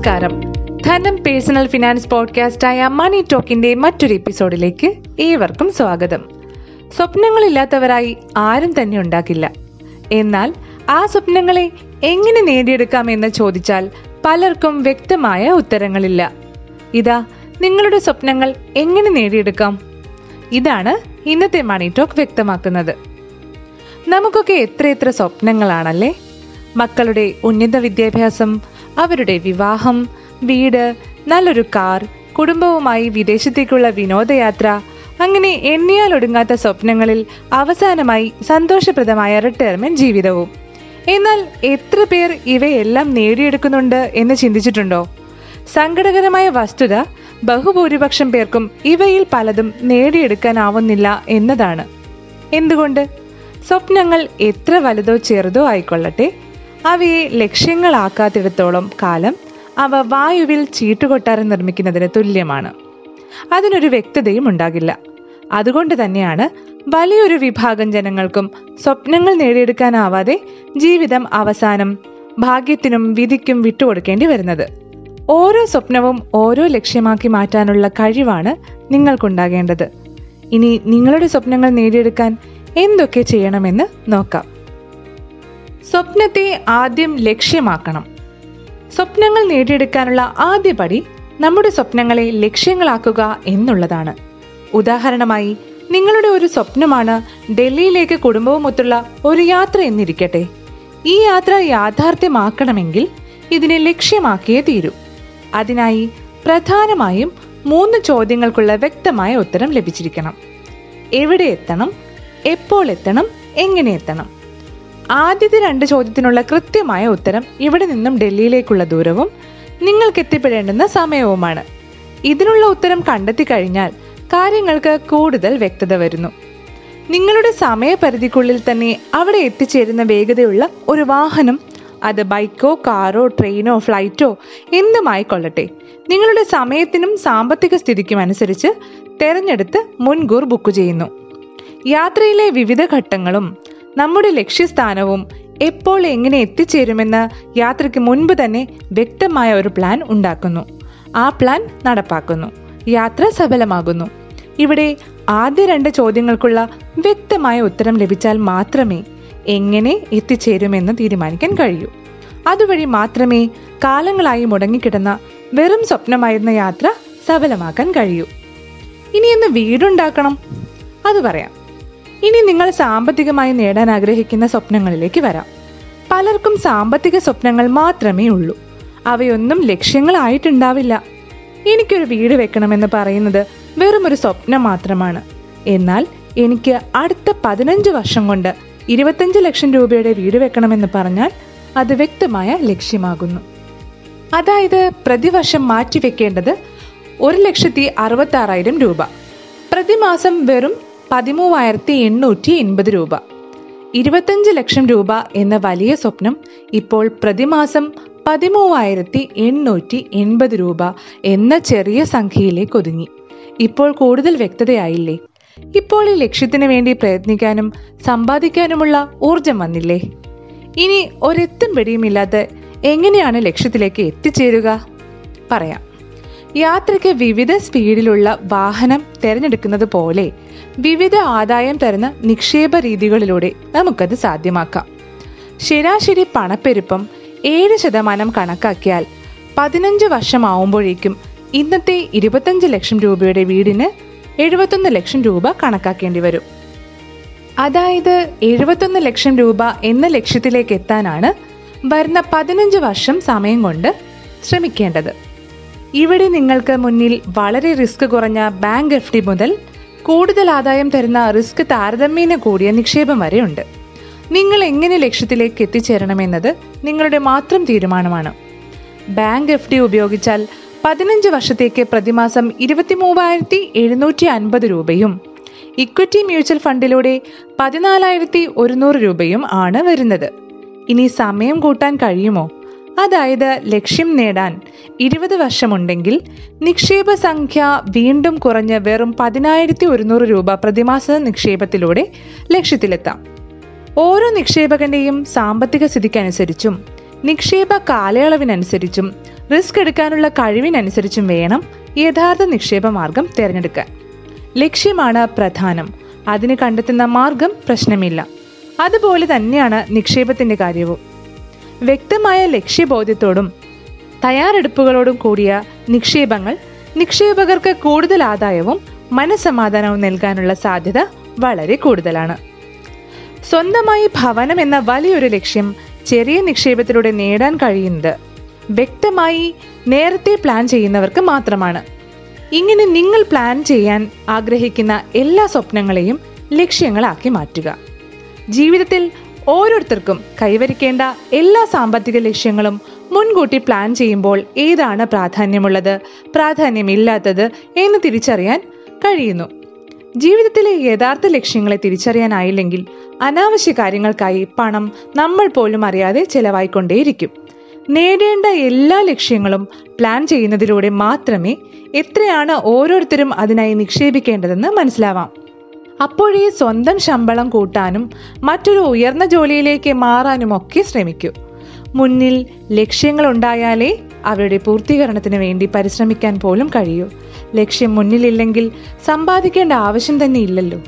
നമസ്കാരം. ധനം personal finance പോഡ്കാസ്റ്റായ മണി ടോക്കിന്റെ മറ്റൊരു എപ്പിസോഡിലേക്ക് ഏവർക്കും സ്വാഗതം. സ്വപ്നങ്ങളില്ലാത്തവരായി ആരും തന്നെ ഉണ്ടാക്കില്ല എന്നാൽ ആ സ്വപ്നങ്ങളെ എങ്ങനെ നേടിയെടുക്കാം എന്ന് ചോദിച്ചാൽ പലർക്കും വ്യക്തമായ ഉത്തരങ്ങളില്ല. ഇതാ നിങ്ങളുടെ സ്വപ്നങ്ങൾ എങ്ങനെ നേടിയെടുക്കാം? ഇതാണ് ഇന്നത്തെ മണി ടോക്ക് വ്യക്തമാക്കുന്നത്. നമുക്കൊക്കെ എത്രയെത്ര സ്വപ്നങ്ങളാണല്ലേ? മക്കളുടെ ഉന്നത വിദ്യാഭ്യാസം അവരുടെ വിവാഹം വീട് നല്ലൊരു കാർ കുടുംബവുമായി വിദേശത്തേക്കുള്ള വിനോദയാത്ര അങ്ങനെ എണ്ണിയാൽ ഒടുങ്ങാത്ത സ്വപ്നങ്ങളിൽ അവസാനമായി സന്തോഷപ്രദമായ റിട്ടയർമെന്റ് ജീവിതവും. എന്നാൽ എത്ര പേർ ഇവയെല്ലാം നേടിയെടുക്കുന്നുണ്ട് എന്ന് ചിന്തിച്ചിട്ടുണ്ടോ? സങ്കടകരമായ വസ്തുത ബഹുഭൂരിപക്ഷം പേർക്കും ഇവയിൽ പലതും നേടിയെടുക്കാനാവുന്നില്ല എന്നതാണ്. എന്തുകൊണ്ട്? സ്വപ്നങ്ങൾ എത്ര വലുതോ ചെറുതോ ആയിക്കൊള്ളട്ടെ അവയെ ലക്ഷ്യങ്ങളാക്കാത്തിടത്തോളം കാലം അവ വായുവിൽ ചീട്ടുകൊട്ടാരം നിർമ്മിക്കുന്നതിന് തുല്യമാണ്. അതിനൊരു വ്യക്തതയും ഉണ്ടാകില്ല. അതുകൊണ്ട് തന്നെയാണ് വലിയൊരു വിഭാഗം ജനങ്ങൾക്കും സ്വപ്നങ്ങൾ നേടിയെടുക്കാനാവാതെ ജീവിതം അവസാനം ഭാഗ്യത്തിനും വിധിക്കും വിട്ടുകൊടുക്കേണ്ടി വരുന്നത്. ഓരോ സ്വപ്നവും ഓരോ ലക്ഷ്യമാക്കി മാറ്റാനുള്ള കഴിവാണ് നിങ്ങൾക്കുണ്ടാകേണ്ടത്. ഇനി നിങ്ങളുടെ സ്വപ്നങ്ങൾ നേടിയെടുക്കാൻ എന്തൊക്കെ ചെയ്യണമെന്ന് നോക്കാം. സ്വപ്നത്തെ ആദ്യം ലക്ഷ്യമാക്കണം. സ്വപ്നങ്ങൾ നേടിയെടുക്കാനുള്ള ആദ്യ പടി നമ്മുടെ സ്വപ്നങ്ങളെ ലക്ഷ്യങ്ങളാക്കുക എന്നുള്ളതാണ്. ഉദാഹരണമായി നിങ്ങളുടെ ഒരു സ്വപ്നമാണ് ഡൽഹിയിലേക്ക് കുടുംബവുമൊത്തുള്ള ഒരു യാത്ര എന്നിരിക്കട്ടെ. ഈ യാത്ര യാഥാർത്ഥ്യമാക്കണമെങ്കിൽ ഇതിനെ ലക്ഷ്യമാക്കിയേ തീരൂ. അതിനായി പ്രധാനമായും മൂന്ന് ചോദ്യങ്ങൾക്കുള്ള വ്യക്തമായ ഉത്തരം ലഭിച്ചിരിക്കണം. എവിടെ എത്തണം? എപ്പോൾ എത്തണം? എങ്ങനെ എത്തണം? ആദ്യത്തെ രണ്ട് ചോദ്യത്തിനുള്ള കൃത്യമായ ഉത്തരം ഇവിടെ നിന്നും ഡൽഹിയിലേക്കുള്ള ദൂരവും നിങ്ങൾക്ക് എത്തിപ്പെടേണ്ടുന്ന സമയവുമാണ്. ഇതിനുള്ള ഉത്തരം കണ്ടെത്തി കഴിഞ്ഞാൽ കാര്യങ്ങൾക്ക് കൂടുതൽ വ്യക്തത വരുന്നു. നിങ്ങളുടെ സമയപരിധിക്കുള്ളിൽ തന്നെ അവിടെ എത്തിച്ചേരുന്ന വേഗതയുള്ള ഒരു വാഹനം അത് ബൈക്കോ കാറോ ട്രെയിനോ ഫ്ലൈറ്റോ എന്തുമായിക്കൊള്ളട്ടെ നിങ്ങളുടെ സമയത്തിനും സാമ്പത്തിക സ്ഥിതിക്കും അനുസരിച്ച് തെരഞ്ഞെടുത്ത് മുൻകൂർ ബുക്ക് ചെയ്യുന്നു. യാത്രയിലെ വിവിധ ഘട്ടങ്ങളും നമ്മുടെ ലക്ഷ്യസ്ഥാനവും എപ്പോൾ എങ്ങനെ എത്തിച്ചേരുമെന്ന് യാത്രയ്ക്ക് മുൻപ് തന്നെ വ്യക്തമായ ഒരു പ്ലാൻ ഉണ്ടാക്കുന്നു. ആ പ്ലാൻ നടപ്പാക്കുന്നു. യാത്ര സഫലമാകുന്നു. ഇവിടെ ആദ്യ രണ്ട് ചോദ്യങ്ങൾക്കുള്ള വ്യക്തമായ ഉത്തരം ലഭിച്ചാൽ മാത്രമേ എങ്ങനെ എത്തിച്ചേരുമെന്ന് തീരുമാനിക്കാൻ കഴിയൂ. അതുവഴി മാത്രമേ കാലങ്ങളായി മുടങ്ങിക്കിടന്ന വെറും സ്വപ്നമായിരുന്ന യാത്ര സഫലമാക്കാൻ കഴിയൂ. ഇനി ഇനിയൊന്ന് വീടുണ്ടാക്കണം. അത് പറയാം. ഇനി നിങ്ങൾ സാമ്പത്തികമായി നേടാൻ ആഗ്രഹിക്കുന്ന സ്വപ്നങ്ങളിലേക്ക് വരാം. പലർക്കും സാമ്പത്തിക സ്വപ്നങ്ങൾ മാത്രമേ ഉള്ളൂ. അവയൊന്നും ലക്ഷ്യങ്ങളായിട്ടുണ്ടാവില്ല. എനിക്കൊരു വീട് വെക്കണമെന്ന് പറയുന്നത് വെറും ഒരു സ്വപ്നം മാത്രമാണ്. എന്നാൽ എനിക്ക് അടുത്ത പതിനഞ്ച് വർഷം കൊണ്ട് ഇരുപത്തഞ്ച് ലക്ഷം രൂപയുടെ വീട് വെക്കണമെന്ന് പറഞ്ഞാൽ അത് വ്യക്തമായ ലക്ഷ്യമാകുന്നു. അതായത് പ്രതിവർഷം മാറ്റിവെക്കേണ്ടത് ഒരു ലക്ഷത്തി അറുപത്തി ആറായിരം രൂപ. പ്രതിമാസം വെറും പതിമൂവായിരത്തി എണ്ണൂറ്റി എൺപത് രൂപ. ഇരുപത്തഞ്ച് ലക്ഷം രൂപ എന്ന വലിയ സ്വപ്നം ഇപ്പോൾ പ്രതിമാസം പതിമൂവായിരത്തി എണ്ണൂറ്റി എൺപത് രൂപ എന്ന ചെറിയ സംഖ്യയിലേക്ക് ഒതുങ്ങി. ഇപ്പോൾ കൂടുതൽ വ്യക്തതയായില്ലേ? ഇപ്പോൾ ഈ ലക്ഷ്യത്തിന് വേണ്ടി പ്രയത്നിക്കാനും സമ്പാദിക്കാനുമുള്ള ഊർജം വന്നില്ലേ? ഇനി ഒരെത്തും പിടിയുമില്ലാതെ എങ്ങനെയാണ് ലക്ഷ്യത്തിലേക്ക് എത്തിച്ചേരുക? പറയാം. യാത്രയ്ക്ക് വിവിധ സ്പീഡിലുള്ള വാഹനം തിരഞ്ഞെടുക്കുന്നത് പോലെ വിവിധ ആദായം തരുന്ന നിക്ഷേപ രീതികളിലൂടെ നമുക്കത് സാധ്യമാക്കാം. ശരാശരി പണപ്പെരുപ്പം ഏഴ് ശതമാനം കണക്കാക്കിയാൽ പതിനഞ്ച് വർഷമാവുമ്പോഴേക്കും ഇന്നത്തെ ഇരുപത്തഞ്ച് ലക്ഷം രൂപയുടെ വീടിന് എഴുപത്തൊന്ന് ലക്ഷം രൂപ കണക്കാക്കേണ്ടി വരും. അതായത് എഴുപത്തൊന്ന് ലക്ഷം രൂപ എന്ന ലക്ഷ്യത്തിലേക്ക് എത്താനാണ് വരുന്ന പതിനഞ്ച് വർഷം സമയം കൊണ്ട് ശ്രമിക്കേണ്ടത്. ഇവിടെ നിങ്ങൾക്ക് മുന്നിൽ വളരെ റിസ്ക് കുറഞ്ഞ ബാങ്ക് എഫ് ഡി മുതൽ കൂടുതൽ ആദായം തരുന്ന റിസ്ക് താരതമ്യേന കൂടിയ നിക്ഷേപം വരെയുണ്ട്. നിങ്ങൾ എങ്ങനെ ലക്ഷ്യത്തിലേക്ക് എത്തിച്ചേരണമെന്നത് നിങ്ങളുടെ മാത്രം തീരുമാനമാണ്. ബാങ്ക് എഫ് ഡി ഉപയോഗിച്ചാൽ പതിനഞ്ച് വർഷത്തേക്ക് പ്രതിമാസം ഇരുപത്തി മൂവായിരത്തി എഴുന്നൂറ്റി അൻപത് രൂപയും ഇക്വിറ്റി മ്യൂച്വൽ ഫണ്ടിലൂടെ പതിനാലായിരത്തി ഒരുന്നൂറ് രൂപയും ആണ് വരുന്നത്. ഇനി സമയം കൂട്ടാൻ കഴിയുമോ? അതായത് ലക്ഷ്യം നേടാൻ ഇരുപത് വർഷമുണ്ടെങ്കിൽ നിക്ഷേപ സംഖ്യ വീണ്ടും കുറഞ്ഞ് വെറും പതിനായിരത്തി ഒരുന്നൂറ് രൂപ പ്രതിമാസ നിക്ഷേപത്തിലൂടെ ലക്ഷ്യത്തിലെത്താം. ഓരോ നിക്ഷേപകന്റെയും സാമ്പത്തിക സ്ഥിതിക്കനുസരിച്ചും നിക്ഷേപ കാലയളവിനനുസരിച്ചും റിസ്ക് എടുക്കാനുള്ള കഴിവിനനുസരിച്ചും വേണം യഥാർത്ഥ നിക്ഷേപ മാർഗം തിരഞ്ഞെടുക്കാൻ. ലക്ഷ്യമാണ് പ്രധാനം. അതിന് കണ്ടെത്തുന്ന മാർഗം പ്രശ്നമില്ല. അതുപോലെ തന്നെയാണ് നിക്ഷേപത്തിന്റെ കാര്യവും. വ്യക്തമായ ലക്ഷ്യബോധ്യത്തോടും തയ്യാറെടുപ്പുകളോടും കൂടിയ നിക്ഷേപങ്ങൾ നിക്ഷേപകർക്ക് കൂടുതൽ ആദായവും മനസമാധാനവും നൽകാനുള്ള സാധ്യത വളരെ കൂടുതലാണ്. സ്വന്തമായി ഭവനം എന്ന വലിയൊരു ലക്ഷ്യം ചെറിയ നിക്ഷേപത്തിലൂടെ നേടാൻ കഴിയുന്നത് വ്യക്തമായി നേരത്തെ പ്ലാൻ ചെയ്യുന്നവർക്ക് മാത്രമാണ്. ഇങ്ങനെ നിങ്ങൾ പ്ലാൻ ചെയ്യാൻ ആഗ്രഹിക്കുന്ന എല്ലാ സ്വപ്നങ്ങളെയും ലക്ഷ്യങ്ങളാക്കി മാറ്റുക. ജീവിതത്തിൽ ഓരോരുത്തർക്കും കൈവരിക്കേണ്ട എല്ലാ സാമ്പത്തിക ലക്ഷ്യങ്ങളും മുൻകൂട്ടി പ്ലാൻ ചെയ്യുമ്പോൾ ഏതാണ് പ്രാധാന്യമുള്ളത്? പ്രാധാന്യമില്ലാത്തത് എന്ന് തിരിച്ചറിയാൻ കഴിയുന്നു. ജീവിതത്തിലെ യഥാർത്ഥ ലക്ഷ്യങ്ങളെ തിരിച്ചറിയാനായില്ലെങ്കിൽ അനാവശ്യ കാര്യങ്ങൾക്കായി പണം നമ്മൾ പോലും അറിയാതെ ചെലവായിക്കൊണ്ടേയിരിക്കും. നേടേണ്ട എല്ലാ ലക്ഷ്യങ്ങളും പ്ലാൻ ചെയ്യുന്നതിലൂടെ മാത്രമേ എത്രയാണ് ഓരോരുത്തരും അതിനായി നിക്ഷേപിക്കേണ്ടതെന്ന് മനസ്സിലാവാം. അപ്പോഴേ സ്വന്തം ശമ്പളം കൂട്ടാനും മറ്റൊരു ഉയർന്ന ജോലിയിലേക്ക് മാറാനും ഒക്കെ ശ്രമിക്കൂ. മുന്നിൽ ലക്ഷ്യങ്ങൾ ഉണ്ടായാലേ അവരുടെ പൂർത്തീകരണത്തിന് വേണ്ടി പരിശ്രമിക്കാൻ പോലും കഴിയൂ. ലക്ഷ്യം മുന്നിലില്ലെങ്കിൽ സമ്പാദിക്കേണ്ട ആവശ്യം തന്നെ ഇല്ലല്ലോ.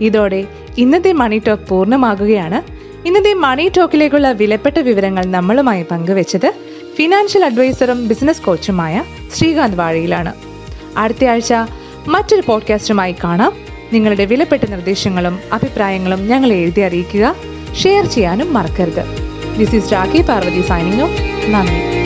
ഇതോടെ ഇന്നത്തെ മണി ടോക്ക് പൂർണമാകുകയാണ്. ഇന്നത്തെ മണി ടോക്കിലേക്കുള്ള വിലപ്പെട്ട വിവരങ്ങൾ നമ്മളുമായി പങ്കുവച്ചത് ഫിനാൻഷ്യൽ അഡ്വൈസറും ബിസിനസ് കോച്ചുമായ ശ്രീകാന്ത് വാഴയിലാണ്. അടുത്തയാഴ്ച മറ്റൊരു പോഡ്കാസ്റ്റുമായി കാണാം. നിങ്ങളുടെ വിലപ്പെട്ട നിർദ്ദേശങ്ങളും അഭിപ്രായങ്ങളും ഞങ്ങളെ എഴുതി അറിയിക്കുക. ഷെയർ ചെയ്യാനും മറക്കരുത്. This is Rakhi Parvathy signing നന്ദി.